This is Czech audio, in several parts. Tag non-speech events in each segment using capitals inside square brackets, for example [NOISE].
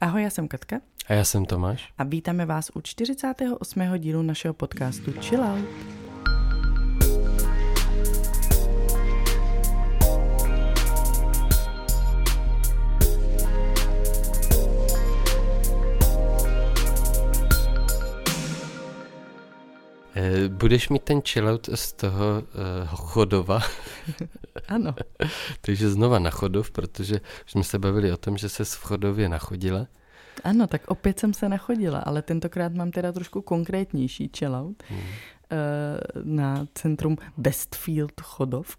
Ahoj, já jsem Katka. A já jsem Tomáš. A vítáme vás u 48. dílu našeho podcastu Chill Out. Budeš mít ten chillout z toho uh, Chodova? [LAUGHS] ano. [LAUGHS] Takže znova na Chodov, protože už jsme se bavili o tom, že se v Chodově nachodila. Ano, tak opět jsem se nachodila, ale tentokrát mám teda trošku konkrétnější chillout. Hmm na centrum Westfield Chodov.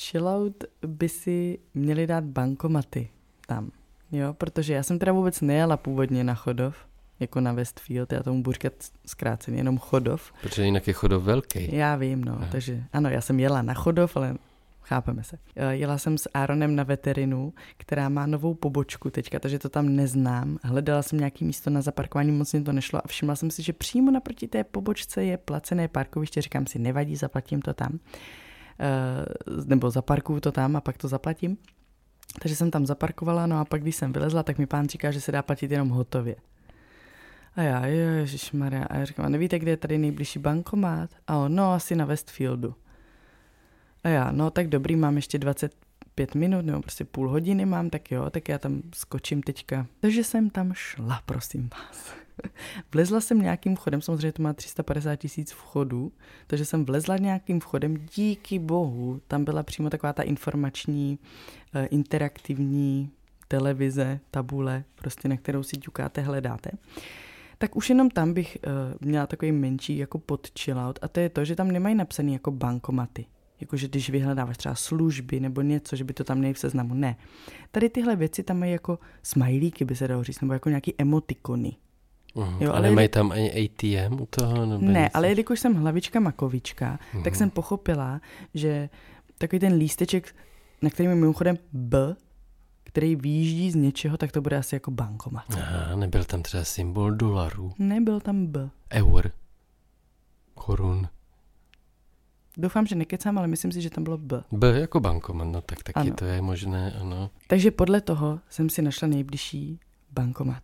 Chillout by si měli dát bankomaty tam, jo, protože já jsem teda vůbec nejela původně na Chodov, jako na Westfield, já tomu budu říkat zkráceně jenom Chodov. Protože jinak je Chodov velký. Já vím, no, Aha. takže ano, já jsem jela na Chodov, ale chápeme se. Eh, jela jsem s Aaronem na veterinu, která má novou pobočku teďka, takže to tam neznám. Hledala jsem nějaký místo na zaparkování, moc mi to nešlo a všimla jsem si, že přímo naproti té pobočce je placené parkoviště, říkám si, nevadí, zaplatím to tam. Eh, nebo zaparkuju to tam a pak to zaplatím. Takže jsem tam zaparkovala, no a pak když jsem vylezla, tak mi pán říká, že se dá platit jenom hotově. A já, ježišmarja, a já říkám, a nevíte, kde je tady nejbližší bankomat? A on, no, asi na Westfieldu. A já, no, tak dobrý, mám ještě 25 minut, nebo prostě půl hodiny mám, tak jo, tak já tam skočím teďka. Takže jsem tam šla, prosím vás. [LAUGHS] Vlezla jsem nějakým vchodem, samozřejmě to má 350 tisíc vchodů, takže jsem vlezla nějakým vchodem, díky bohu, tam byla přímo taková ta informační, eh, interaktivní televize, tabule, prostě na kterou si ťukáte, hledáte tak už jenom tam bych uh, měla takový menší jako pod chillout a to je to, že tam nemají napsaný jako bankomaty. Jakože když vyhledáváš třeba služby nebo něco, že by to tam měli v seznamu. Ne. Tady tyhle věci tam mají jako smajlíky, by se dalo říct, nebo jako nějaký emotikony. Uh-huh. Jo, ale a nemají tam ani ATM u toho? Nebo ne, něco? ale jelikož jsem hlavička makovička, uh-huh. tak jsem pochopila, že takový ten lísteček, na kterým je mimochodem B, který výjíždí z něčeho, tak to bude asi jako bankomat. Aha, nebyl tam třeba symbol dolarů. Nebyl tam B. Eur. Korun. Doufám, že nekecám, ale myslím si, že tam bylo B. B jako bankomat, no tak taky ano. to je možné, ano. Takže podle toho jsem si našla nejbližží bankomat.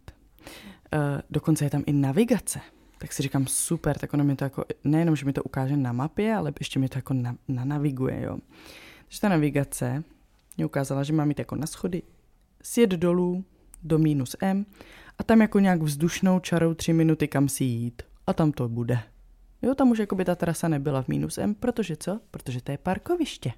Uh, dokonce je tam i navigace. Tak si říkám, super, tak ono mi to jako, nejenom, že mi to ukáže na mapě, ale ještě mi to jako na, na naviguje, jo. Takže ta navigace mě ukázala, že mám jít jako na schody, sjet dolů do minus M a tam jako nějak vzdušnou čarou tři minuty kam si jít. A tam to bude. Jo, tam už jako by ta trasa nebyla v minus M, protože co? Protože to je parkoviště.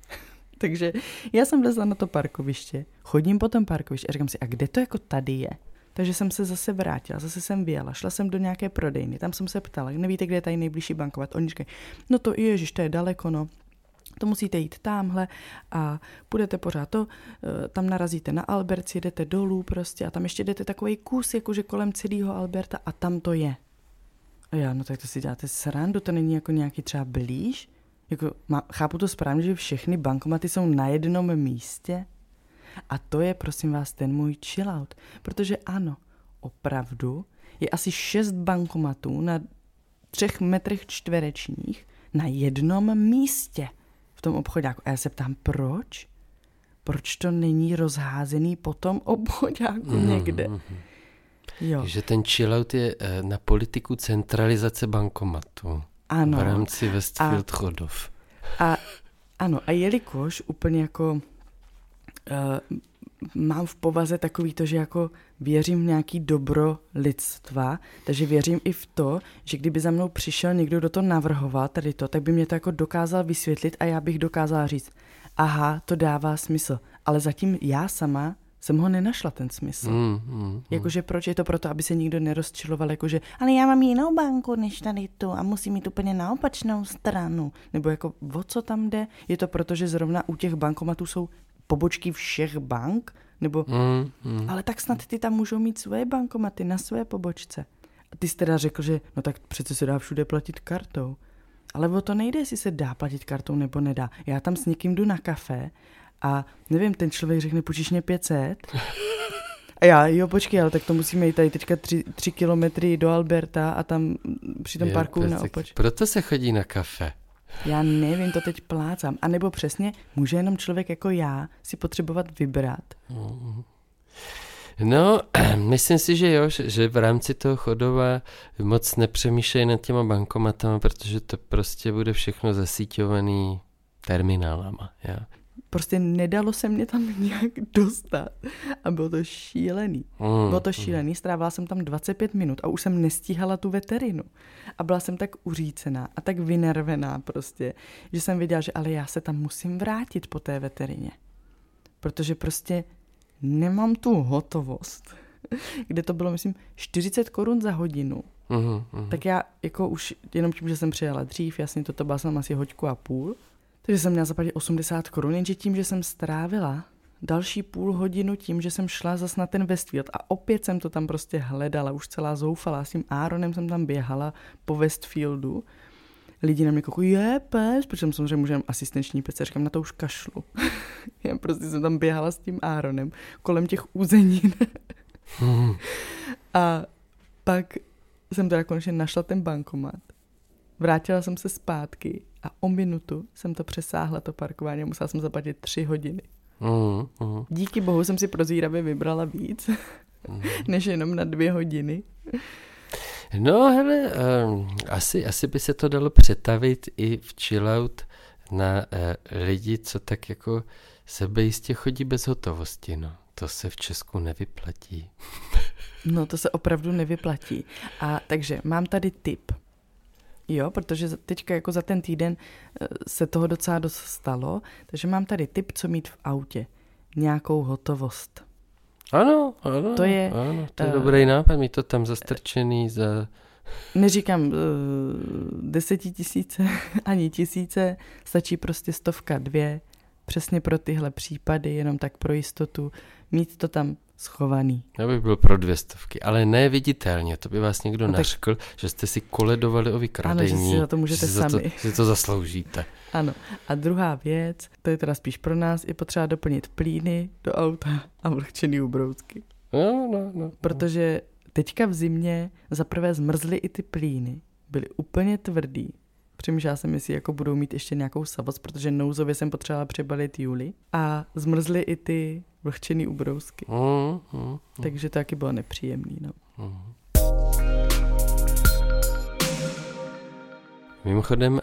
[LAUGHS] Takže já jsem vlezla na to parkoviště, chodím po tom parkovišti a říkám si, a kde to jako tady je? Takže jsem se zase vrátila, zase jsem vyjela, šla jsem do nějaké prodejny, tam jsem se ptala, nevíte, kde je tady nejbližší bankovat? Oni říkají, no to ježiš, to je daleko, no to musíte jít tamhle a půjdete pořád to, eh, tam narazíte na Albert, jedete dolů prostě a tam ještě jdete takový kus jakože kolem celého Alberta a tam to je. A já, no tak to si děláte srandu, to není jako nějaký třeba blíž? Jako, má, chápu to správně, že všechny bankomaty jsou na jednom místě? A to je, prosím vás, ten můj chillout. Protože ano, opravdu je asi šest bankomatů na třech metrech čtverečních na jednom místě tom obchodáku. A já se ptám, proč? Proč to není rozházený po tom obchodáku mm, někde? Mm, jo. Že ten chillout je eh, na politiku centralizace bankomatu. Ano. V rámci Westfield a, Chodov. A ano, a jelikož úplně jako uh, mám v povaze takový to, že jako věřím v nějaký dobro lidstva, takže věřím i v to, že kdyby za mnou přišel někdo, kdo to navrhoval, tady to, tak by mě to jako dokázal vysvětlit a já bych dokázala říct, aha, to dává smysl. Ale zatím já sama jsem ho nenašla ten smysl. Mm, mm, mm. Jakože proč je to proto, aby se nikdo nerozčiloval, jakože, ale já mám jinou banku než tady tu a musím mít úplně na opačnou stranu. Nebo jako, o co tam jde? Je to proto, že zrovna u těch bankomatů jsou pobočky všech bank, nebo, mm, mm. ale tak snad ty tam můžou mít svoje bankomaty na své pobočce. A ty jsi teda řekl, že no tak přece se dá všude platit kartou. Ale o to nejde, jestli se dá platit kartou nebo nedá. Já tam s někým jdu na kafe a nevím, ten člověk řekne, půjčíš mě 500? [LAUGHS] A já, jo, počkej, ale tak to musíme jít tady teďka tři, tři kilometry do Alberta a tam při tom parku na opoč. Proto se chodí na kafe. Já nevím, to teď plácám. A nebo přesně, může jenom člověk jako já si potřebovat vybrat. No, [CLEARS THROAT] myslím si, že jo, že v rámci toho chodova moc nepřemýšlej nad těma bankomatama, protože to prostě bude všechno zasíťovaný terminálama. Ja. Prostě nedalo se mě tam [LAUGHS] nějak dostat a bylo to šílený. Mm, bylo to šílený, strávila jsem tam 25 minut a už jsem nestíhala tu veterinu. A byla jsem tak uřícená a tak vynervená prostě, že jsem věděla, že ale já se tam musím vrátit po té veterině. Protože prostě nemám tu hotovost, [LAUGHS] kde to bylo, myslím, 40 korun za hodinu. Uhum, uhum. Tak já jako už jenom tím, že jsem přijela dřív, jasně, toto byla jsem asi hoďku a půl, takže jsem měla zaplatit 80 korun, jenže tím, že jsem strávila další půl hodinu tím, že jsem šla zas na ten Westfield a opět jsem to tam prostě hledala, už celá zoufala, s tím Aaronem jsem tam běhala po Westfieldu, lidi na mě koukají, je pes, protože jsem samozřejmě můžem asistenční pes, říkám, na to už kašlu. [LAUGHS] Já prostě jsem tam běhala s tím Aaronem kolem těch úzenin. [LAUGHS] a pak jsem teda konečně našla ten bankomat. Vrátila jsem se zpátky a o minutu jsem to přesáhla, to parkování, musela jsem zaplatit tři hodiny. Uh, uh. Díky bohu jsem si prozíravě vybrala víc, uh. než jenom na dvě hodiny. No hele, um, asi, asi by se to dalo přetavit i v chillout na uh, lidi, co tak jako sebejistě chodí bez hotovosti, no. To se v Česku nevyplatí. no to se opravdu nevyplatí. A takže mám tady tip. Jo, protože teďka jako za ten týden eh, se toho docela dost stalo, takže mám tady tip, co mít v autě. Nějakou hotovost. Ano, ano. To je, ano, to je uh, dobrý nápad, mít to tam zastrčený za... Neříkám uh, desetitisíce [LAUGHS] ani tisíce, stačí prostě stovka, dvě, přesně pro tyhle případy, jenom tak pro jistotu, mít to tam schovaný. Já bych byl pro dvě stovky, ale ne viditelně, to by vás někdo no nařkl, že jste si koledovali o vykradení. Ano, že si za to můžete že sami. Za to, si to zasloužíte. Ano. A druhá věc, to je teda spíš pro nás, je potřeba doplnit plíny do auta a vlhčený ubrousky. No, no, no, no. Protože teďka v zimě zaprvé zmrzly i ty plíny. Byly úplně tvrdý. Přemýšlela jsem, jestli jako budou mít ještě nějakou savost, protože nouzově jsem potřebovala přebalit Juli. A zmrzly i ty vlhčený ubrousky. Mm, mm, mm. Takže to taky bylo nepříjemný. No. Mm. Mimochodem,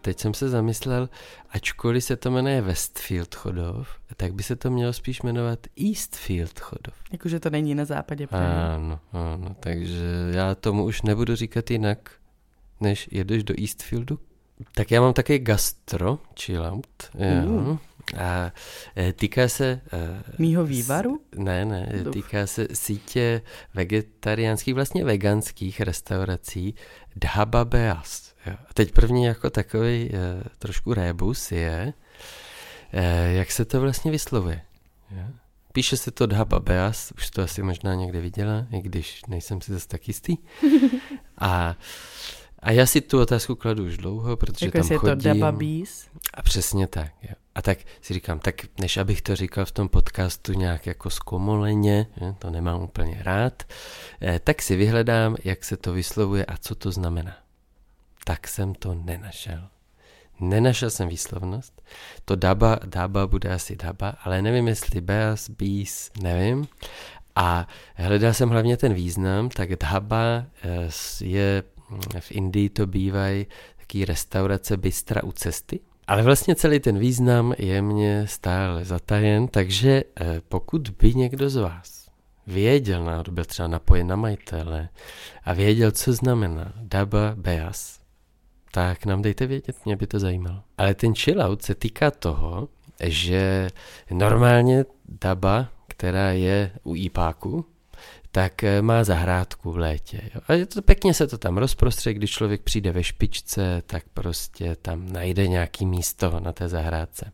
teď jsem se zamyslel, ačkoliv se to jmenuje Westfield Chodov, tak by se to mělo spíš jmenovat Eastfield Chodov. Jakože to není na západě Prahy. Ano, ano, takže já tomu už nebudu říkat jinak, než jedeš do Eastfieldu. Tak já mám taky gastro, chill out. Uh. A e, týká se... E, Mýho vývaru? Ne, ne, týká se sítě vegetariánských, vlastně veganských restaurací Dhaba Beas. A teď první jako takový e, trošku rébus je, jak se to vlastně vyslovuje. Píše se to Dhaba Beas, už to asi možná někde viděla, i když nejsem si zase tak jistý. [LAUGHS] A a já si tu otázku kladu už dlouho, protože jako tam je chodím. to Dababís? A přesně tak. Jo. A tak si říkám, tak než abych to říkal v tom podcastu nějak jako zkomoleně, to nemám úplně rád, eh, tak si vyhledám, jak se to vyslovuje a co to znamená. Tak jsem to nenašel. Nenašel jsem výslovnost. To daba, daba bude asi daba, ale nevím, jestli beas, bis, nevím. A hledal jsem hlavně ten význam, tak daba eh, je v Indii to bývají taky restaurace bystra u cesty. Ale vlastně celý ten význam je mě stále zatajen, takže eh, pokud by někdo z vás věděl, náhodou byl třeba napojen na majitele a věděl, co znamená daba beas, tak nám dejte vědět, mě by to zajímalo. Ale ten chillout se týká toho, že normálně daba, která je u IPáku, tak eh, má zahrádku v létě. Jo. A je to, pěkně se to tam rozprostře, když člověk přijde ve špičce, tak prostě tam najde nějaký místo na té zahrádce.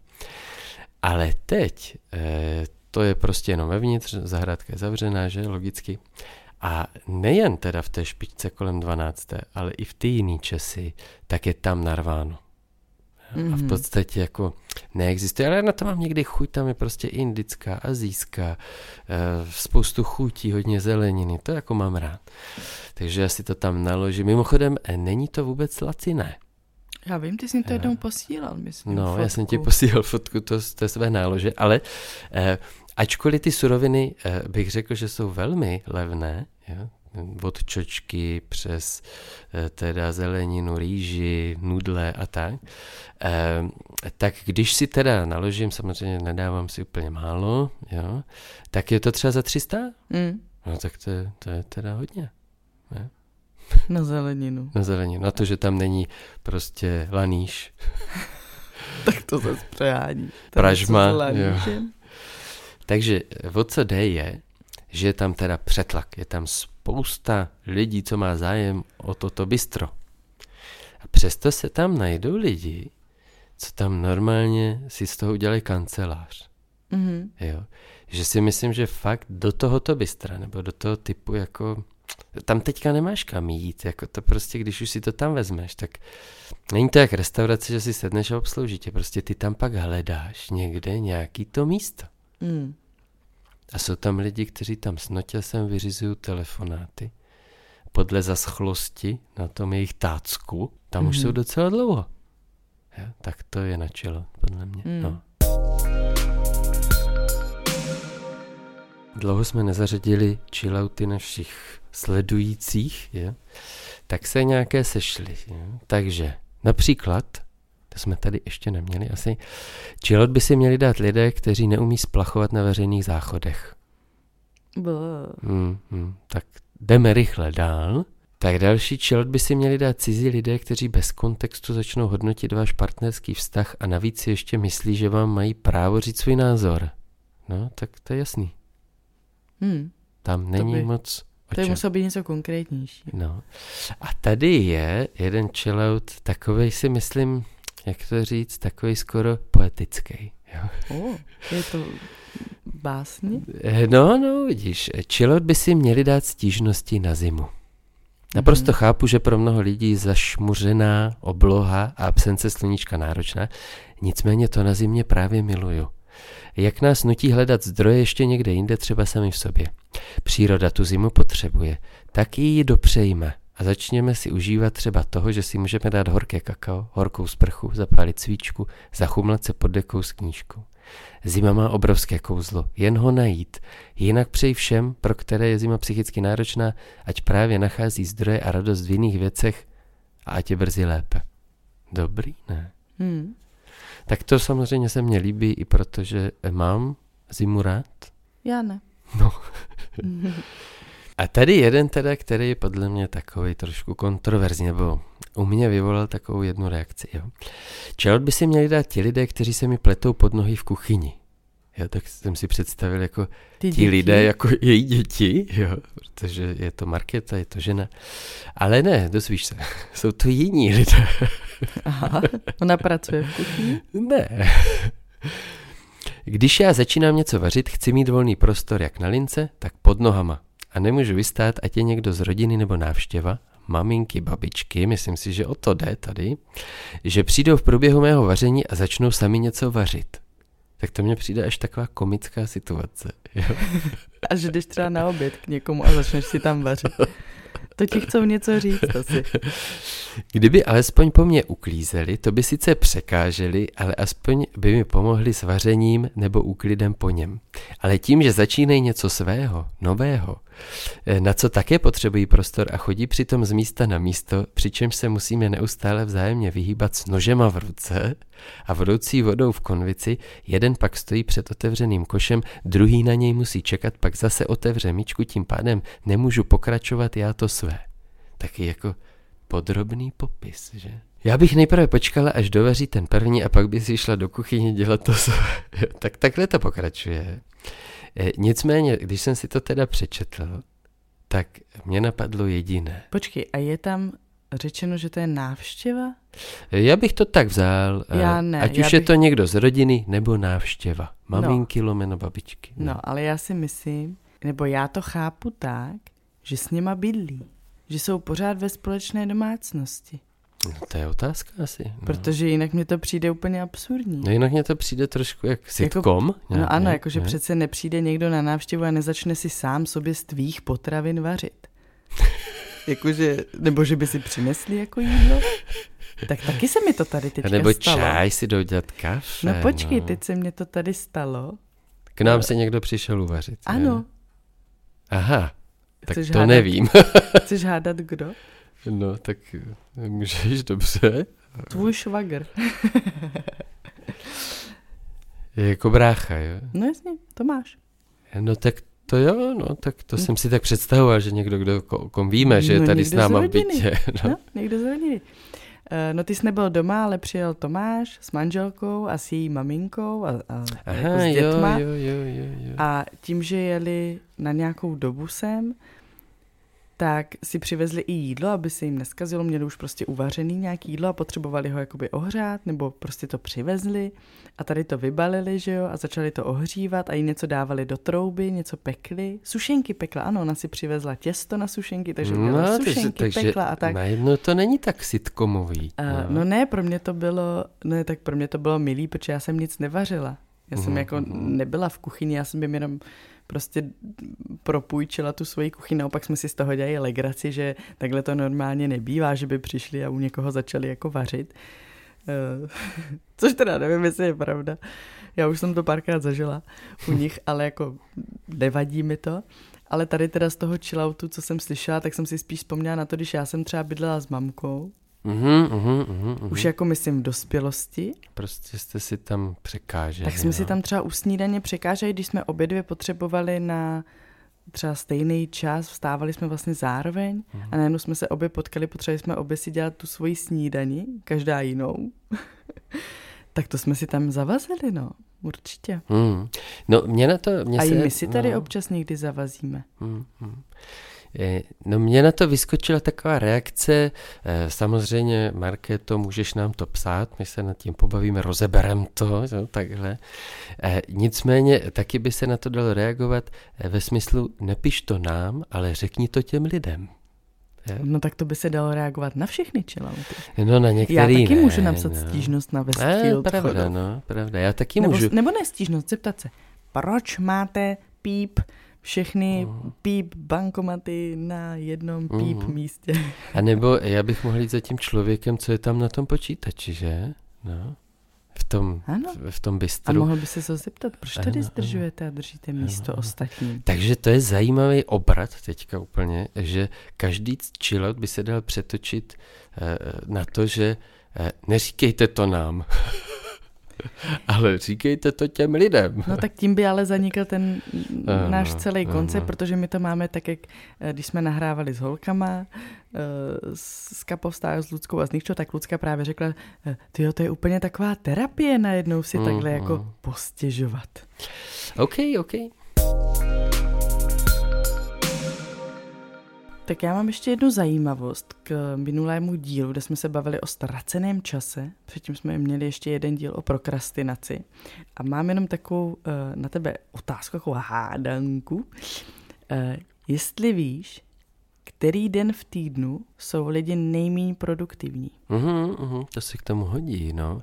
Ale teď eh, to je prostě jenom vevnitř, zahrádka je zavřená, že logicky. A nejen teda v té špičce kolem 12., ale i v té jiné česi, tak je tam narváno. Mm-hmm. A v mhm. podstatě jako neexistuje, ale na to mám někdy chuť, tam je prostě indická, azijská, eh, spoustu chutí, hodně zeleniny, to jako mám rád. Takže já si to tam naložím. Mimochodem, eh, není to vůbec laciné. Já vím, ty jsi mi to jednou posílal, myslím. No, fotku. já jsem ti posílal fotku to, z té své nálože, ale eh, ačkoliv ty suroviny eh, bych řekl, že jsou velmi levné, jo, od čočky přes eh, teda zeleninu, rýži, nudle a tak, eh, tak když si teda naložím, samozřejmě nedávám si úplně málo, jo, tak je to třeba za 300? Mm. No tak to, je- to je teda hodně. Ne? Na zeleninu. Na zeleninu. Na to, že tam není prostě laníš. [LAUGHS] Tak to zase přehání. Pražma, laníšem. Takže o co jde je, že je tam teda přetlak. Je tam spousta lidí, co má zájem o toto bistro. A přesto se tam najdou lidi, co tam normálně si z toho udělají kancelář. Mhm. Jo. Že si myslím, že fakt do tohoto bystra, nebo do toho typu jako... Tam teďka nemáš kam jít, jako to prostě, když už si to tam vezmeš, tak není to jak restaurace, že si sedneš a obslouží tě. Prostě ty tam pak hledáš někde nějaký to místo. Mm. A jsou tam lidi, kteří tam s notěsem vyřizují telefonáty. Podle zaschlosti na tom jejich tácku, tam mm-hmm. už Mhm. jsou docela dlouho. Jo, tak to je na čelo, podle mě. Mm. No. Dlouho jsme nezařadili chillouty našich sledujících, je? tak se nějaké sešly. Je? Takže například, to jsme tady ještě neměli asi, chillout by si měli dát lidé, kteří neumí splachovat na veřejných záchodech. Hmm, hmm, tak jdeme rychle dál. Tak další chillout by si měli dát cizí lidé, kteří bez kontextu začnou hodnotit váš partnerský vztah a navíc si ještě myslí, že vám mají právo říct svůj názor. No, tak to je jasný. Hmm. Tam není by- moc o To je muselo být něco konkrétnější. No. A tady je jeden chillout, takovej si myslím, jak to říct, takový skoro poetický. Jo? Oh, je to básně? Eh, No, no, vidíš, chillout by si měli dát stížnosti na zimu. Naprosto Mhm. chápu, že pro mnoho lidí zašmuřená obloha a absence sluníčka náročná, nicméně to na zimě právě miluju. Jak nás nutí hledat zdroje ještě někde jinde, třeba sami v sobě. Příroda tu zimu potřebuje, tak ji dopřejme a začněme si užívat třeba toho, že si můžeme dát horké kakao, horkou sprchu, zapálit svíčku, zachumlat se pod dekou s knížkou. Zima má obrovské kouzlo, jen ho najít. Jinak přeji všem, pro které je zima psychicky náročná, ať právě nachází zdroje a radost v jiných věcech a ať je brzy lépe. Dobrý, ne? Hmm. Tak to samozřejmě se mně líbí i protože mám zimu rád. Já ne. No. [LAUGHS] A tady jeden teda, který je podle mě takový trošku kontroverzní, nebo u mě vyvolal takovou jednu reakci. Jo. Čelot by si měli dát ti lidé, kteří se mi pletou pod nohy v kuchyni. Já tak jsem si představil jako Ty ti lidé jako její děti, jo, protože je to Markéta, je to žena. Ale ne, dozvíš se, [LAUGHS] jsou to jiní lidé. [LAUGHS] Aha, ona pracuje v kuchyni? Ne. Když já začínám něco vařit, chci mít volný prostor jak na lince, tak pod nohama. A nemůžu vystát, ať je někdo z rodiny nebo návštěva, maminky, babičky, myslím si, že o to jde tady, že přijdou v průběhu mého vaření a začnou sami něco vařit. Tak to mně přijde až taková komická situace. Jo? [LAUGHS] A že jdeš třeba na oběd k někomu a začneš si tam vařit. To ti chcou něco říct asi. [LAUGHS] Kdyby alespoň po mně uklízeli, to by sice překáželi, ale aspoň by mi pomohli s vařením nebo úklidem po něm. Ale tím, že začínají něco svého, nového, na co také potřebují prostor a chodí přitom z místa na místo, přičemž se musíme neustále vzájemně vyhýbat s nožema v ruce a vroucí vodou v konvici, jeden pak stojí před otevřeným košem, druhý na něj musí čekat, pak zase otevře míčku, tím pádem nemůžu pokračovat já to své. Taky jako podrobný popis, že? Já bych nejprve počkala, až dovaří ten první a pak by si šla do kuchyně dělat to své. [LAUGHS] Tak takhle to pokračuje. E, nicméně, když jsem si to teda přečetl, tak mě napadlo jediné. Počkej, a je tam řečeno, že to je návštěva? E, Já bych to tak vzal, e, Já ne, ať já už je bych- to někdo z rodiny nebo návštěva. Maminky, no. lomeno babičky. No, ale já si myslím, nebo já to chápu tak, že s nima bydlí. Že jsou pořád ve společné domácnosti. No to je otázka asi. No. Protože jinak mi to přijde úplně absurdní. No jinak mě to přijde trošku jak sitcom. No nějak, ano, ne? jakože Ne? přece nepřijde někdo na návštěvu a nezačne si sám sobě z tvých potravin vařit. [LAUGHS] jakože, nebo že by si přinesli jako jídlo. Tak taky se mi to tady teďka Nebo stalo. čaj si dodělat kafe. No počkej, teď se mně to tady stalo. K nám se někdo přišel uvařit. je? Ano, Aha, tak Chceš to hádat? nevím. chceš hádat kdo? No, tak můžeš, dobře. Tvůj švagr. Jako brácha, jo? No jasně, to máš. No tak to jo, no, tak to jsem si tak představoval, že někdo, kdo, o kom víme, že je No, tady s náma v bytě. [LAUGHS] No. No, někdo z rodiny. Eh, No ty jsi nebyl doma, ale přijel Tomáš s manželkou a s její maminkou a, a Aha, jako s jo, dětma. jo, jo, jo, jo. A tím, že jeli na nějakou dobu sem, tak si přivezli i jídlo, aby se jim neskazilo. Měli už prostě uvařený nějaký jídlo a potřebovali ho jakoby ohřát, nebo prostě to přivezli a tady to vybalili, že jo, a začali to ohřívat a jí něco dávali do trouby, něco pekli. Sušenky pekla, ano, ona si přivezla těsto na sušenky, takže udělala No, takže, sušenky, takže pekla a tak. najednou to není tak sitcomový. Uh, no. no ne, pro mě to bylo, ne, tak pro mě to bylo milý, protože já jsem nic nevařila. Já jsem Mhm, jako mhm. nebyla v kuchyni, já jsem jim jenom prostě propůjčila tu svoji kuchyni, naopak jsme si z toho dělali legraci, že takhle to normálně nebývá, že by přišli a u někoho začali jako vařit. Uh, [LAUGHS] což teda nevím, jestli je pravda. Já už jsem to párkrát zažila u [LAUGHS] nich, ale jako nevadí mi to. Ale tady teda z toho chilloutu, co jsem slyšela, tak jsem si spíš vzpomněla na to, když já jsem třeba bydlela s mamkou, Mhm, mhm, mhm. už jako myslím v dospělosti, Prostě jste si tam překáželi. tak jsme si no. tam třeba u snídaně překáželi, když jsme obě dvě potřebovali na třeba stejný čas, vstávali jsme vlastně zároveň Mhm. a najednou jsme se obě potkali, potřebovali jsme obě si dělat tu svoji snídani, každá jinou. [LAUGHS] tak to jsme si tam zavazili, no, určitě. Hmm. No, mě na to... Mě A se, i my si tady no, občas někdy zavazíme. Hmm, hmm. No mě na to vyskočila taková reakce, eh, samozřejmě Markéto, můžeš nám to psát, my se nad tím pobavíme, rozeberem to, jo, takhle. Eh, Nicméně taky by se na to dalo reagovat eh, ve smyslu, nepiš to nám, ale řekni to těm lidem. Jo? No tak to by se dalo reagovat na všechny chillouty. No na Já některý taky ne, můžu napsat no. stížnost na Westfield pravda, Chodov. no, pravda, já taky nebo, můžu. nebo ne stížnost, zeptat se, proč máte píp všechny Mhm. píp bankomaty na jednom píp Mhm. místě. A nebo já bych mohl jít za tím člověkem, co je tam na tom počítači, že? No. V tom, Ano. v, v tom A bistru. mohl by se to zeptat, proč tady Ano, zdržujete a držíte místo ano. ostatním? Takže to je zajímavý obrat teďka úplně, že každý chillout by se dal přetočit eh, na to, že eh, neříkejte to nám, [LAUGHS] [LAUGHS] ale říkejte to těm lidem. No tak tím by ale zanikl ten Ano, náš celý koncept, ano. protože my to máme tak, jak eh, když jsme nahrávali s holkama, eh, s Kapovstář, s Luckou a s Nikčou, tak Lucka právě řekla, ty to je úplně taková terapie najednou si takhle Mhm. jako postěžovat. OK, OK. Tak já mám ještě jednu zajímavost k minulému dílu, kde jsme se bavili o ztraceném čase. Předtím jsme měli ještě jeden díl o prokrastinaci. A mám jenom takovou eh, na tebe otázku, takovou hádanku. Eh, Jestli víš, který den v týdnu jsou lidi nejméně produktivní? Uhum, uhum, to se k tomu hodí, no.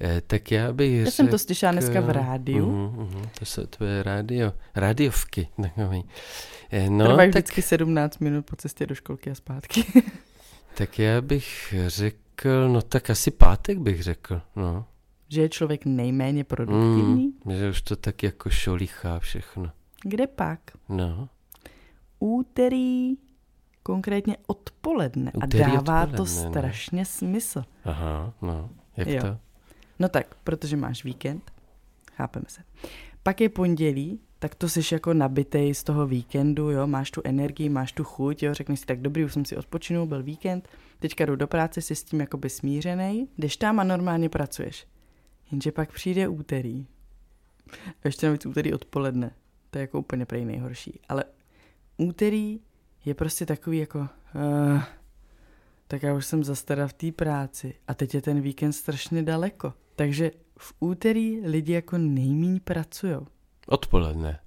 Eh, tak já bych Já řekl... jsem to slyšela dneska v rádiu. Uhum, uhum, to jsou tvoje rádio, rádiovky. Takový. No, no, Trvají tak, vždycky 17 minut po cestě do školky a zpátky. [LAUGHS] tak já bych řekl, no tak asi pátek bych řekl, no. že je člověk nejméně produktivní? Mm, že už to tak jako šolichá všechno. Kde pak? No. úterý, konkrétně odpoledne. Úterý a dává odpoledne, to strašně smysl. Aha, no. Jak Jo. to? No tak, protože máš víkend, chápeme se. Pak je pondělí, tak to jsi jako nabitej z toho víkendu, jo, máš tu energii, máš tu chuť, jo, řekneš si, tak dobrý, už jsem si odpočinul, byl víkend, teďka jdu do práce, jsi s tím jakoby smířený, jdeš tam a normálně pracuješ. Jenže pak přijde úterý. A ještě navíc úterý odpoledne. To je jako úplně prej nejhorší. Ale úterý je prostě takový jako... Uh, tak já už jsem zase teda v té práci a teď je ten víkend strašně daleko. Takže v úterý lidi jako nejmíň pracujou. Odpoledne.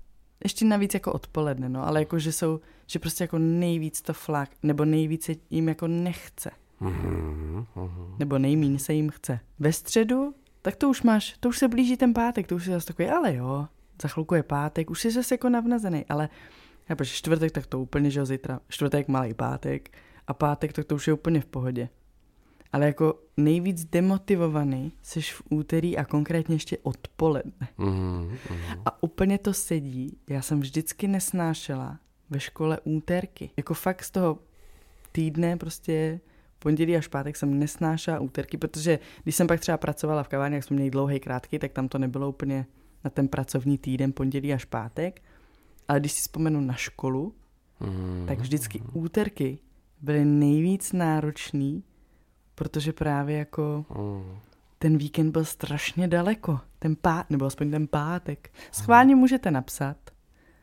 Ještě navíc jako odpoledne, no, ale jako, že jsou, že prostě jako nejvíc to flak, nebo nejvíce jim jako nechce, Mhm, mhm. nebo nejmíň se jim chce. Ve středu, tak to už máš, to už se blíží ten pátek, to už je zase takový, ale jo, za chvilku je pátek, už jsi zase jako navnazený, ale já protože čtvrtek, tak to úplně, že jo, zítra, čtvrtek, malý pátek, a pátek, tak to už je úplně v pohodě. ale jako nejvíc demotivovaný jsi v úterý a konkrétně ještě odpoledne. Mm, mm. A úplně to sedí. Já jsem vždycky nesnášela ve škole úterky. Jako fakt z toho týdne prostě pondělí až pátek jsem nesnášela úterky, protože když jsem pak třeba pracovala v kavárně, jak jsme měli dlouhý, krátký, tak tam to nebylo úplně na ten pracovní týden pondělí až pátek. Ale když si vzpomenu na školu, mm. tak vždycky úterky byly nejvíc náročný, protože právě jako mm. ten víkend byl strašně daleko. Ten pát, nebo aspoň ten pátek. Schválně můžete napsat,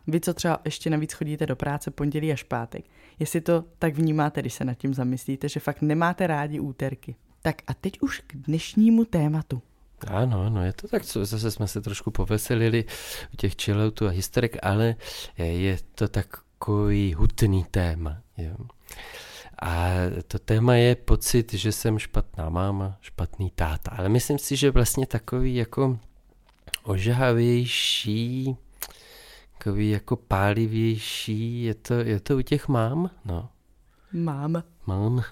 vy, co třeba ještě navíc chodíte do práce pondělí až pátek, jestli to tak vnímáte, když se nad tím zamyslíte, že fakt nemáte rádi úterky. Tak a teď už k dnešnímu tématu. Ano, ano, je to tak, co, zase jsme se trošku poveselili u těch chilloutů a hysterek, ale je to takový hutný téma. Jo. A to téma je pocit, že jsem špatná máma, špatný táta. Ale myslím si, že vlastně takový jako ožahavější, takový jako pálivější, je to, je to u těch mám, no. Mám. Mám.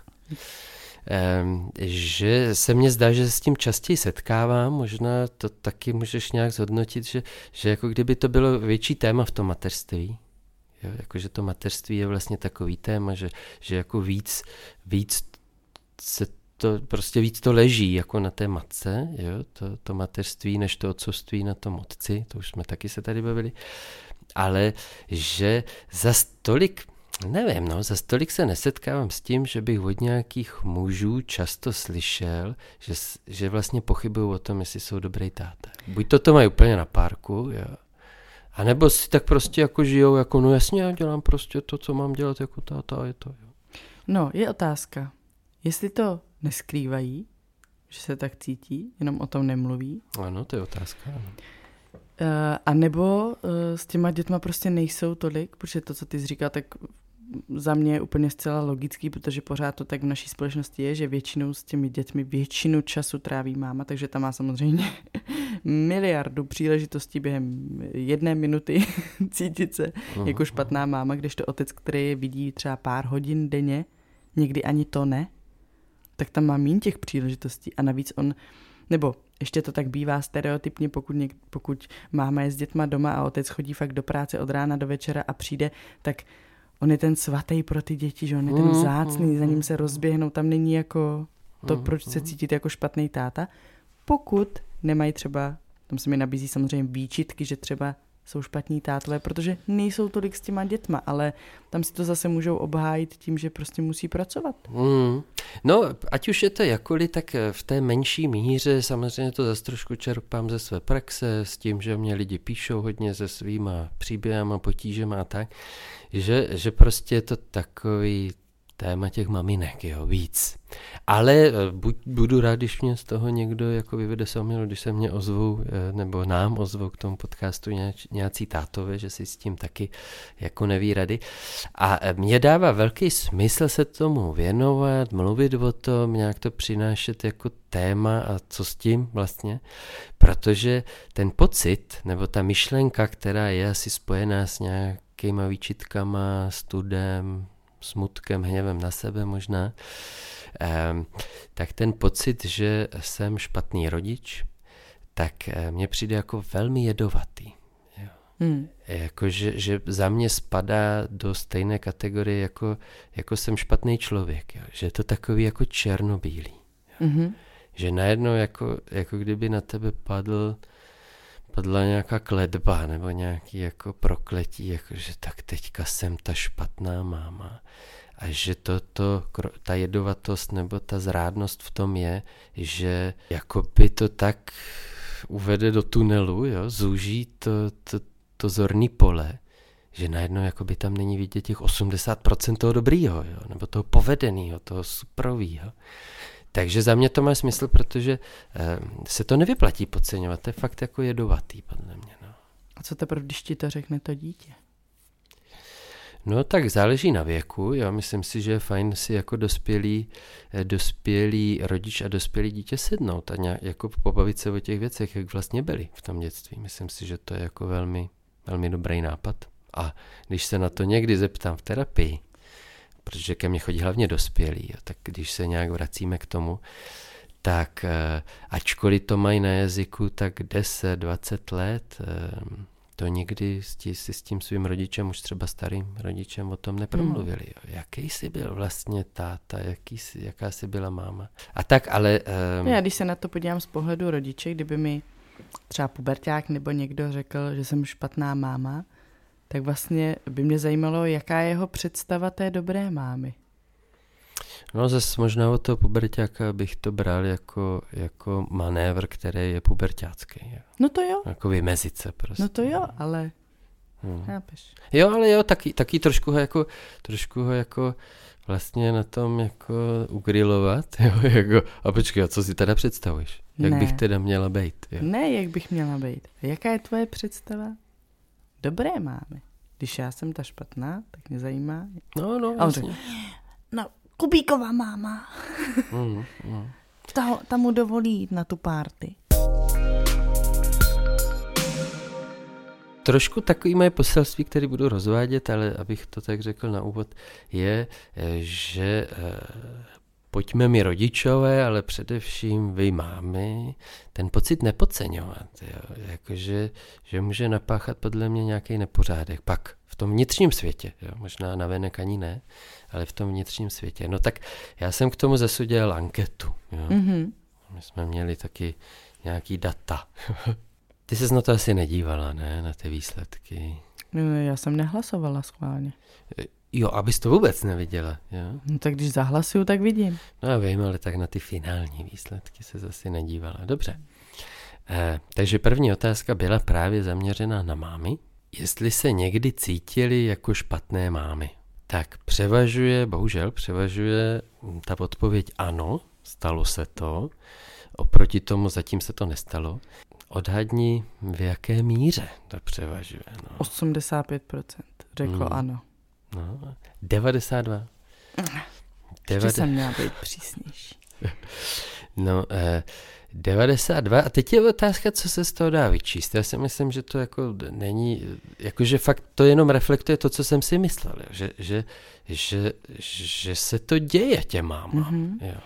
Um, že se mně zdá, že s tím častěji setkávám, možná to taky můžeš nějak zhodnotit, že, že jako kdyby to bylo větší téma v tom mateřství, Jo, jakože to mateřství je vlastně takový téma, že, že jako víc, víc se to prostě víc to leží jako na té matce, jo, to, to mateřství, než to otcovství na tom otci, to už jsme taky se tady bavili, ale že za stolik, nevím, no, za stolik se nesetkávám s tím, že bych od nějakých mužů často slyšel, že, že vlastně pochybují o tom, jestli jsou dobrý táta. Buď to to mají úplně na parku, jo, a nebo si tak prostě jako žijou, jako no jasně, já dělám prostě to, co mám dělat jako táta a je to. Jo. No, je otázka, jestli to neskrývají, že se tak cítí, jenom o tom nemluví. Ano, to je otázka. Ano. Uh, a nebo uh, s těma dětma prostě nejsou tolik, protože to, co ty jsi říkal, tak za mě je úplně zcela logický, protože pořád to tak v naší společnosti je, že většinou s těmi dětmi většinu času tráví máma, takže tam má samozřejmě [LAUGHS] miliardu příležitostí během jedné minuty [LAUGHS] cítit se uh-huh. jako špatná máma, když to otec, který je vidí třeba pár hodin denně, někdy ani to ne, tak tam má méně těch příležitostí a navíc on, nebo ještě to tak bývá stereotypně, pokud, něk, pokud máma je s dětma doma a otec chodí fakt do práce od rána do večera a přijde, tak on je ten svatý pro ty děti, že on je ten mm, zácný, mm, za ním mm. se rozběhnou, tam není jako to, proč se cítit jako špatný táta. Pokud nemají třeba, tam se mi nabízí samozřejmě výčitky, že třeba jsou špatní tátové, protože nejsou tolik s těma dětma, ale tam si to zase můžou obhájit tím, že prostě musí pracovat. Mm. No, ať už je to jakoli, tak v té menší míře samozřejmě to zase trošku čerpám ze své praxe, s tím, že mě lidi píšou hodně se svýma příběhama, potížema a tak, že, že prostě je to takový téma těch maminek, jo, víc. Ale eh, buď, budu rád, když mě z toho někdo jako vyvede samomělo, když se mě ozvou, eh, nebo nám ozvou k tomu podcastu nějací tátové, že si s tím taky jako neví rady. A eh, mě dává velký smysl se tomu věnovat, mluvit o tom, nějak to přinášet jako téma a co s tím vlastně, protože ten pocit, nebo ta myšlenka, která je asi spojená s nějakýma výčitkama, studem, smutkem, hněvem na sebe možná, tak ten pocit, že jsem špatný rodič, tak eh, mně přijde jako velmi jedovatý. Hmm. Jako, že, že za mě spadá do stejné kategorie, jako, jako jsem špatný člověk. Jo. Že je to takový jako černobílý. Hmm. Že najednou jako, jako kdyby na tebe padl padla nějaká kledba nebo nějaký jako prokletí, jako že tak teďka jsem ta špatná máma. A že to, to, ta jedovatost nebo ta zrádnost v tom je, že jako by to tak uvede do tunelu, jo, zúží to, to, to zorný pole, že najednou jako by tam není vidět těch 80% toho dobrýho, jo, nebo toho povedeného, toho suprovýho. Takže za mě to má smysl, protože eh, se to nevyplatí podceňovat, to je fakt jako jedovatý, podle mě. No. A co teprve, když ti to řekne to dítě? No tak záleží na věku. Já myslím si, že je fajn si jako dospělý, eh, dospělý rodič a dospělý dítě sednout a nějak, jako pobavit se o těch věcech, jak vlastně byli v tom dětství. Myslím si, že to je jako velmi, velmi dobrý nápad. A když se na to někdy zeptám v terapii, protože ke mně chodí hlavně dospělí, jo, tak když se nějak vracíme k tomu, tak eh, ačkoliv to mají na jazyku tak 10-20 let, eh, to nikdy si s tím svým rodičem, už třeba starým rodičem o tom nepromluvili. Jo. Jaký jsi byl vlastně táta, jaký jsi, jaká jsi byla máma. A tak ale... Um... Já když se na to podívám z pohledu rodiče, kdyby mi třeba puberták nebo někdo řekl, že jsem špatná máma, tak vlastně by mě zajímalo, jaká je jeho představa té dobré mámy. No zase možná od toho pubertáka bych to bral jako, jako manévr, který je pubertácký. No to jo. Jako vymezit se prostě. No to jo, ale hmm. chápeš. Jo, ale jo, taky, taky trošku ho jako, trošku ho jako vlastně na tom jako ugrilovat, [LAUGHS] jo, jako, a počkej, a co si teda představuješ? Jak ne. bych teda měla být? Jo? Ne, jak bych měla být. Jaká je tvoje představa? Dobré máme. Když já jsem ta špatná, tak mě zajímá. No, no, vlastně. no, Kubíková máma. Mm, mm. Ta, ta mu dovolí jít na tu párty. Trošku takový moje poselství, které budu rozvádět, ale abych to tak řekl na úvod, je, eh, že eh, pojďme mi rodičové, ale především vy mámy, ten pocit nepodceňovat. Jo? Jakože, že může napáchat podle mě nějaký nepořádek. Pak v tom vnitřním světě, jo? možná na venek ani ne, ale v tom vnitřním světě. No tak já jsem k tomu zase udělal anketu. Jo? Mm-hmm. My jsme měli taky nějaký data. Ty se na to asi nedívala, ne, na ty výsledky? No, já jsem nehlasovala schválně. Jo, abys to vůbec neviděla, jo? No tak když zahlasuju, tak vidím. No já vím, ale tak na ty finální výsledky se zase nedívala. Dobře. Eh, takže první otázka byla právě zaměřená na mámy. Jestli se někdy cítili jako špatné mámy. Tak převažuje, bohužel převažuje ta odpověď ano, stalo se to. Oproti tomu zatím se to nestalo. Odhadni, v jaké míře to převažuje. No. 85% řeklo hmm. ano. No, 92. Ještě jsem měla být přísnější. [LAUGHS] No, eh, 92. A teď je otázka, co se z toho dá vyčíst. Já si myslím, že to jako není, jakože fakt to jenom reflektuje to, co jsem si myslel, že, že, že, že se to děje těm mámám. Mm-hmm. Jo.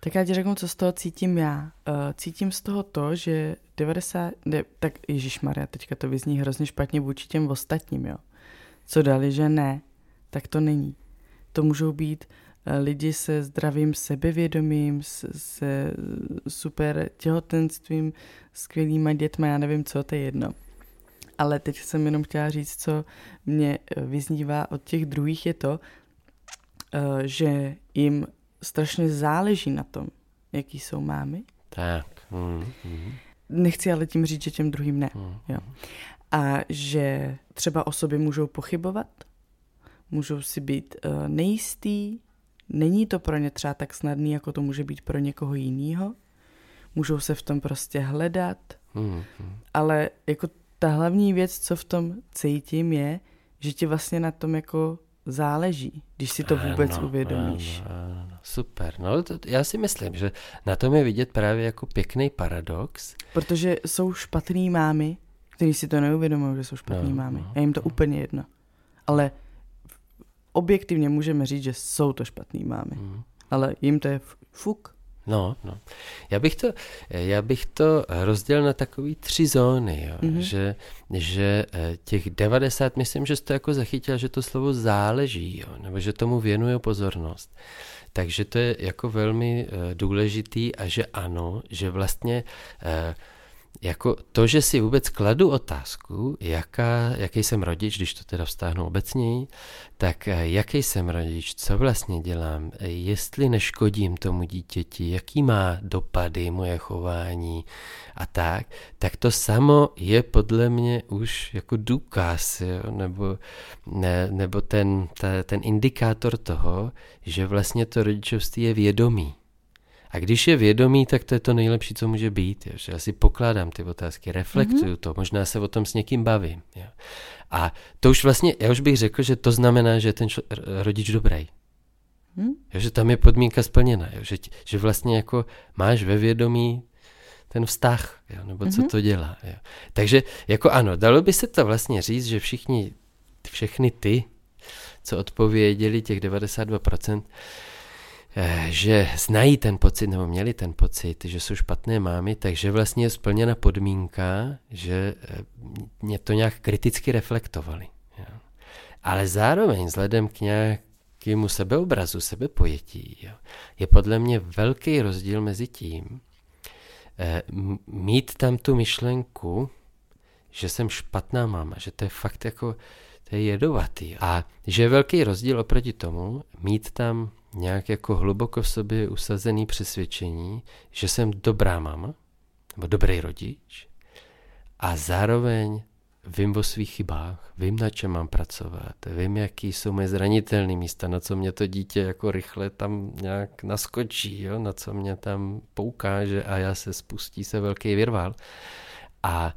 Tak já ti řeknu, co z toho cítím já. Uh, cítím z toho to, že 90, ne, tak Ježíš Maria, teďka to vyzní hrozně špatně vůči těm ostatním, jo. Co dali, že ne, tak to není. To můžou být eh, lidi se zdravým sebevědomím, se super těhotenstvím, skvělýma dětma, já nevím co, to je jedno. Ale teď jsem jenom chtěla říct, co mě eh, vyznívá od těch druhých, je to, eh, že jim strašně záleží na tom, jaký jsou mámy. Tak. Mm, mm. Nechci ale tím říct, že těm druhým ne. Mm. Jo. A že třeba o sobě můžou pochybovat, můžou si být uh, nejistý, není to pro ně třeba tak snadný, jako to může být pro někoho jiného. Můžou se v tom prostě hledat, mm, mm. ale jako ta hlavní věc, co v tom cítím, je, že ti vlastně na tom jako záleží, když si to vůbec ano, uvědomíš. Ano, ano, super. No, to, já si myslím, že na tom je vidět právě jako pěkný paradox. Protože jsou špatný mámy, kteří si to neuvědomují, že jsou špatný no, mámy. No, a jim to no. úplně jedno. Ale objektivně můžeme říct, že jsou to špatný mámy. Mm. Ale jim to je fuk. No, no. Já bych to, já bych to rozdělil na takové tři zóny, jo. Mm-hmm. Že, že eh, těch 90, myslím, že jsi to jako zachytil, že to slovo záleží, jo, nebo že tomu věnuje pozornost. Takže to je jako velmi uh, důležitý a že ano, že vlastně uh, jako to, že si vůbec kladu otázku, jaká, jaký jsem rodič, když to teda vztáhnu obecněji, tak eh, jaký jsem rodič, co vlastně dělám, jestli neškodím tomu dítěti, jaký má dopady moje chování a tak, tak to samo je podle mě už jako důkaz, jo? nebo, ne, nebo ten, ta, ten indikátor toho, že vlastně to rodičovství je vědomí. A když je vědomí, tak to je to nejlepší, co může být. Jo? Že já si pokládám ty otázky, reflektuju mm-hmm. to, možná se o tom s někým bavím. Jo? A to už vlastně, já už bych řekl, že to znamená, že je ten člo, rodič dobrý. Hmm? Jo, že tam je podmínka splněna, jo? Že, že vlastně jako máš ve vědomí ten vztah, jo? nebo co mm-hmm. to dělá. Jo? Takže jako ano, dalo by se to vlastně říct, že všichni, všechny ty co odpověděli, těch 92%, eh, že znají ten pocit, nebo měli ten pocit, že jsou špatné mámy, takže vlastně je splněna podmínka, že eh, mě to nějak kriticky reflektovali. Ale zároveň vzhledem k nějakému sebeobrazu, sebepojetí, je podle mě velký rozdíl mezi tím, eh, mít tam tu myšlenku, že jsem špatná máma, že to je fakt jako, to je jedovatý. A že je velký rozdíl oproti tomu, mít tam nějak jako hluboko v sobě usazený přesvědčení, že jsem dobrá máma, nebo dobrý rodič, a zároveň vím o svých chybách, vím, na čem mám pracovat, vím, jaký jsou moje zranitelné místa, na co mě to dítě jako rychle tam nějak naskočí, jo? na co mě tam poukáže a já se spustí se velký virval. A,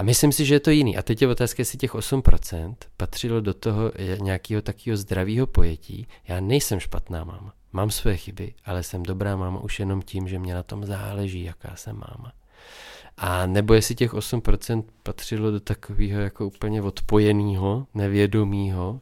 a myslím si, že je to jiný. A teď je otázka, jestli těch 8% patřilo do toho nějakého takového zdravého pojetí. Já nejsem špatná máma. Mám své chyby, ale jsem dobrá máma už jenom tím, že mě na tom záleží, jaká jsem máma. A nebo jestli těch 8% patřilo do takového jako úplně odpojeného, nevědomého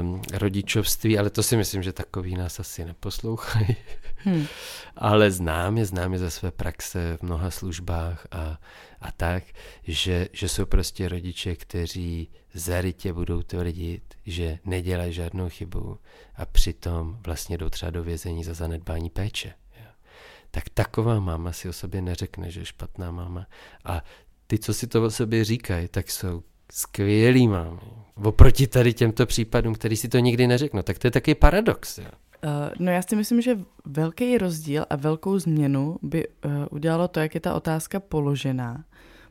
um, rodičovství, ale to si myslím, že takový nás asi neposlouchají. Hmm. [LAUGHS] ale znám je, znám je ze své praxe v mnoha službách a, a tak, že, že jsou prostě rodiče, kteří zarytě budou tvrdit, že nedělají žádnou chybu a přitom vlastně jdou třeba do vězení za zanedbání péče tak taková máma si o sobě neřekne, že je špatná máma. A ty, co si to o sobě říkají, tak jsou skvělý mámy. Oproti tady těmto případům, který si to nikdy neřeknou. Tak to je taky paradox. Jo. Uh, no já si myslím, že velký rozdíl a velkou změnu by uh, udělalo to, jak je ta otázka položená.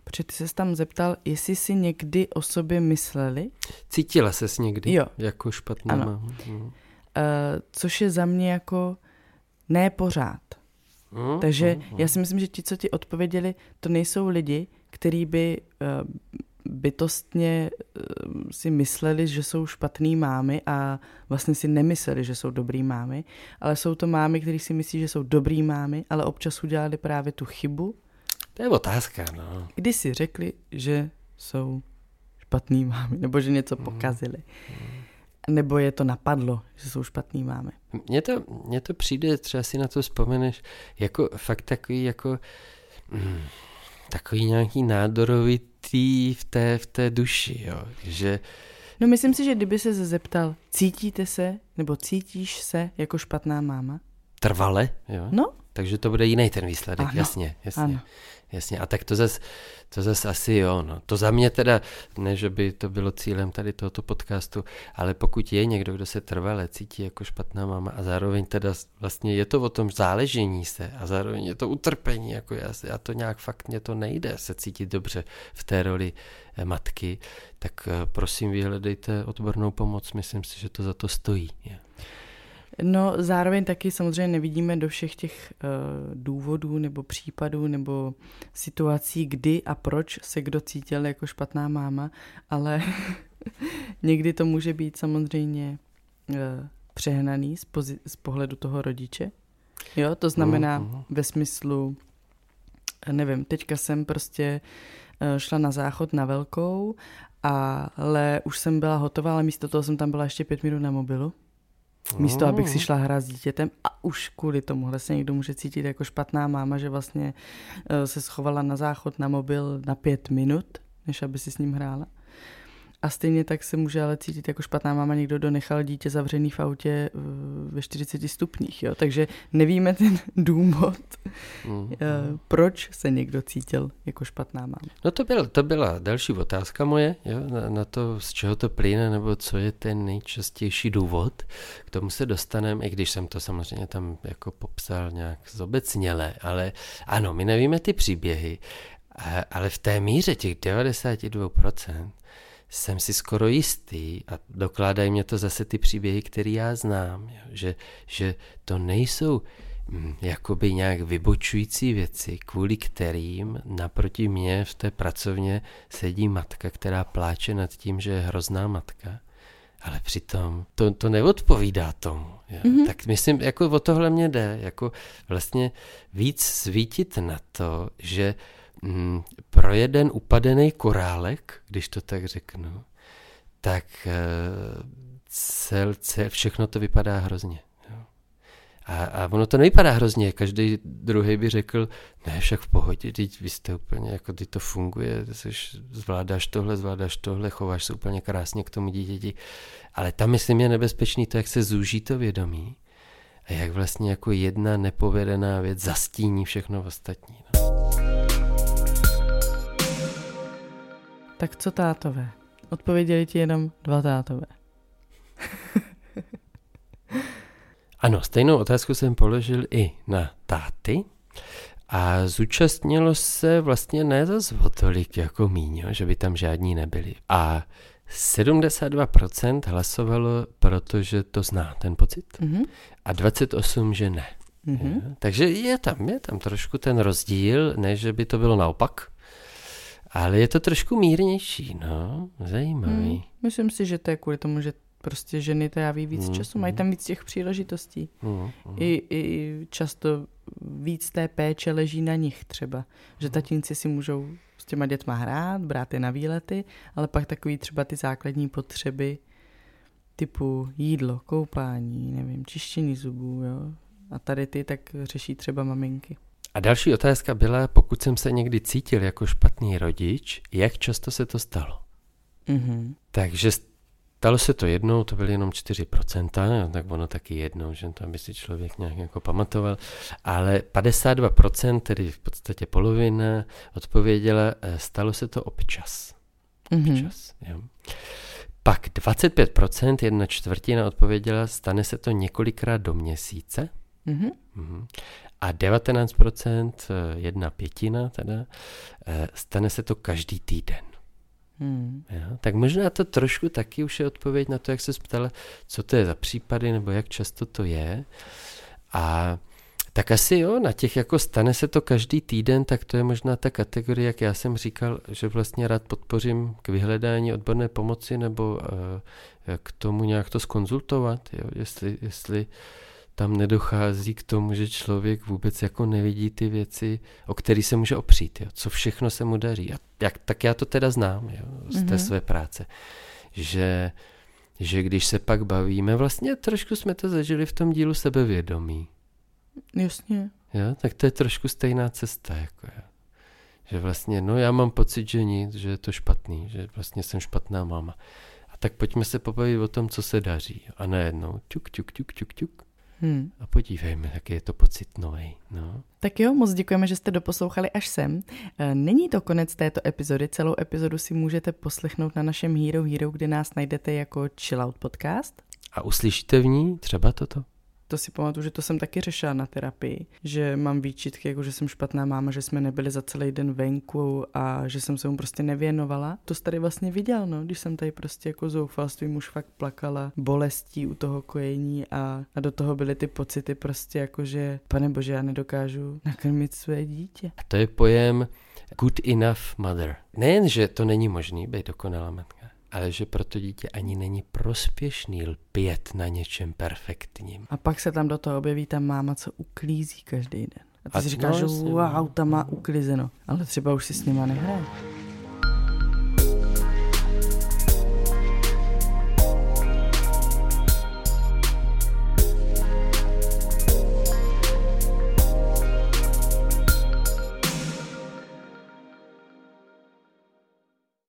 Protože ty se tam zeptal, jestli si někdy o sobě mysleli. Cítila ses někdy jo. jako špatná ano. máma. Uh, což je za mě jako ne pořád. Mm, Takže mm, já si myslím, že ti, co ti odpověděli, to nejsou lidi, kteří by uh, bytostně uh, si mysleli, že jsou špatný mámy a vlastně si nemysleli, že jsou dobrý mámy, ale jsou to mámy, kteří si myslí, že jsou dobrý mámy, ale občas udělali právě tu chybu. To je otázka, no. Kdy si řekli, že jsou špatný mámy, nebo že něco mm, pokazili. Mm nebo je to napadlo, že jsou špatný máme? Mně to, mně to přijde, třeba si na to vzpomeneš, jako fakt takový jako mm, takový nějaký nádorovitý v té, v té duši, jo, že No myslím si, že kdyby se zeptal, cítíte se, nebo cítíš se jako špatná máma? Trvale, jo? No. Takže to bude jiný ten výsledek, ano. jasně, jasně. Ano. Jasně, a tak to zase to zas asi jo. No. To za mě teda, ne, že by to bylo cílem tady tohoto podcastu, ale pokud je někdo, kdo se trvale cítí jako špatná máma a zároveň teda vlastně je to o tom záležení se a zároveň je to utrpení, jako já, já to nějak fakt mě to nejde se cítit dobře v té roli eh, matky, tak eh, prosím vyhledejte odbornou pomoc, myslím si, že to za to stojí. Je. No, zároveň taky samozřejmě nevidíme do všech těch uh, důvodů nebo případů nebo situací, kdy a proč se kdo cítil jako špatná máma, ale [LAUGHS] někdy to může být samozřejmě uh, přehnaný z, pozi- z pohledu toho rodiče. Jo, to znamená uh-huh. ve smyslu, nevím, teďka jsem prostě uh, šla na záchod na velkou, ale už jsem byla hotová, ale místo toho jsem tam byla ještě pět minut na mobilu. Místo, abych si šla hrát s dítětem a už kvůli tomu se někdo může cítit jako špatná máma, že vlastně eh, se schovala na záchod na mobil na pět minut, než aby si s ním hrála. A stejně tak se může ale cítit jako špatná máma někdo, kdo nechal dítě zavřený v autě ve 40 stupních. Jo? Takže nevíme ten [LAUGHS] důvod, mm. proč se někdo cítil jako špatná máma. No to, byl, to byla další otázka moje, jo? Na, na to, z čeho to plyne, nebo co je ten nejčastější důvod. K tomu se dostaneme, i když jsem to samozřejmě tam jako popsal nějak zobecněle, ale ano, my nevíme ty příběhy, ale v té míře těch 92%, jsem si skoro jistý a dokládají mě to zase ty příběhy, které já znám, jo, že, že to nejsou hm, jakoby nějak vybočující věci, kvůli kterým naproti mě v té pracovně sedí matka, která pláče nad tím, že je hrozná matka, ale přitom to, to neodpovídá tomu. Jo. Mm-hmm. Tak myslím, jako o tohle mě jde, jako vlastně víc svítit na to, že mm, pro jeden upadený korálek, když to tak řeknu, tak e, cel, cel, všechno to vypadá hrozně. A, a ono to nevypadá hrozně, každý druhý by řekl, ne, však v pohodě, teď vy jste úplně, jako ty to funguje, seš, zvládáš tohle, zvládáš tohle, chováš se úplně krásně k tomu dítěti. Ale tam, myslím, je nebezpečný to, jak se zúží to vědomí a jak vlastně jako jedna nepovedená věc zastíní všechno ostatní. No. Tak co tátové? Odpověděli ti jenom dva tátové. [LAUGHS] ano, stejnou otázku jsem položil i na táty a zúčastnilo se vlastně ne zase o tolik jako míňo, že by tam žádní nebyli. A 72% hlasovalo, protože to zná ten pocit mm-hmm. a 28, že ne. Mm-hmm. Takže je tam, je tam trošku ten rozdíl, ne, že by to bylo naopak, ale je to trošku mírnější, no, zajímavý. Mm, myslím si, že to je kvůli tomu, že prostě ženy tráví víc mm, času, mají tam víc těch příležitostí. Mm, mm. I, I často víc té péče leží na nich třeba, že tatínci si můžou s těma dětma hrát, brát je na výlety, ale pak takový třeba ty základní potřeby typu jídlo, koupání, nevím, čištění zubů, jo. A tady ty tak řeší třeba maminky. A další otázka byla, pokud jsem se někdy cítil jako špatný rodič, jak často se to stalo? Mm-hmm. Takže stalo se to jednou, to byly jenom 4%, tak ono taky jednou, že to by si člověk nějak jako pamatoval, ale 52%, tedy v podstatě polovina, odpověděla, eh, stalo se to občas. Mm-hmm. Občas, jo. Pak 25%, jedna čtvrtina odpověděla, stane se to několikrát do měsíce. Mm-hmm. A 19%, eh, jedna pětina teda, eh, stane se to každý týden. Hmm. Jo, tak možná to trošku taky už je odpověď na to, jak se ptala, co to je za případy, nebo jak často to je. A tak asi jo, na těch jako stane se to každý týden, tak to je možná ta kategorie, jak já jsem říkal, že vlastně rád podpořím k vyhledání odborné pomoci nebo uh, k tomu nějak to skonzultovat, jo, jestli, jestli uh, tam nedochází k tomu, že člověk vůbec jako nevidí ty věci, o které se může opřít, jo? co všechno se mu daří. A jak, tak já to teda znám jo? z té mm-hmm. své práce, že, že když se pak bavíme, vlastně trošku jsme to zažili v tom dílu sebevědomí. Jasně. Jo? Tak to je trošku stejná cesta. Jako jo. Že vlastně, no já mám pocit, že nic, že je to špatný, že vlastně jsem špatná máma. A tak pojďme se pobavit o tom, co se daří. A najednou ťuk, ťuk, ťuk, ťuk, ťuk. Hmm. A podívejme, jaký je to pocit nový. No. Tak jo, moc děkujeme, že jste doposlouchali až sem. E, není to konec této epizody, celou epizodu si můžete poslechnout na našem Hero Hero, kde nás najdete jako Chill Out Podcast. A uslyšíte v ní třeba toto? To si pamatuju, že to jsem taky řešila na terapii, že mám výčitky, jako že jsem špatná máma, že jsme nebyli za celý den venku a že jsem se mu prostě nevěnovala. To jsi tady vlastně viděl, no, když jsem tady prostě jako zoufalstvím už fakt plakala bolestí u toho kojení a, a do toho byly ty pocity prostě jako, že pane bože, já nedokážu nakrmit své dítě. A to je pojem good enough mother. Nejen, že to není možný být dokonalá matka, ale že pro to dítě ani není prospěšný lpět na něčem perfektním. A pak se tam do toho objeví ta máma, co uklízí každý den. A ty a si říkáš, no, že wow, tam má uklizeno, ale třeba už si s nima nehraje.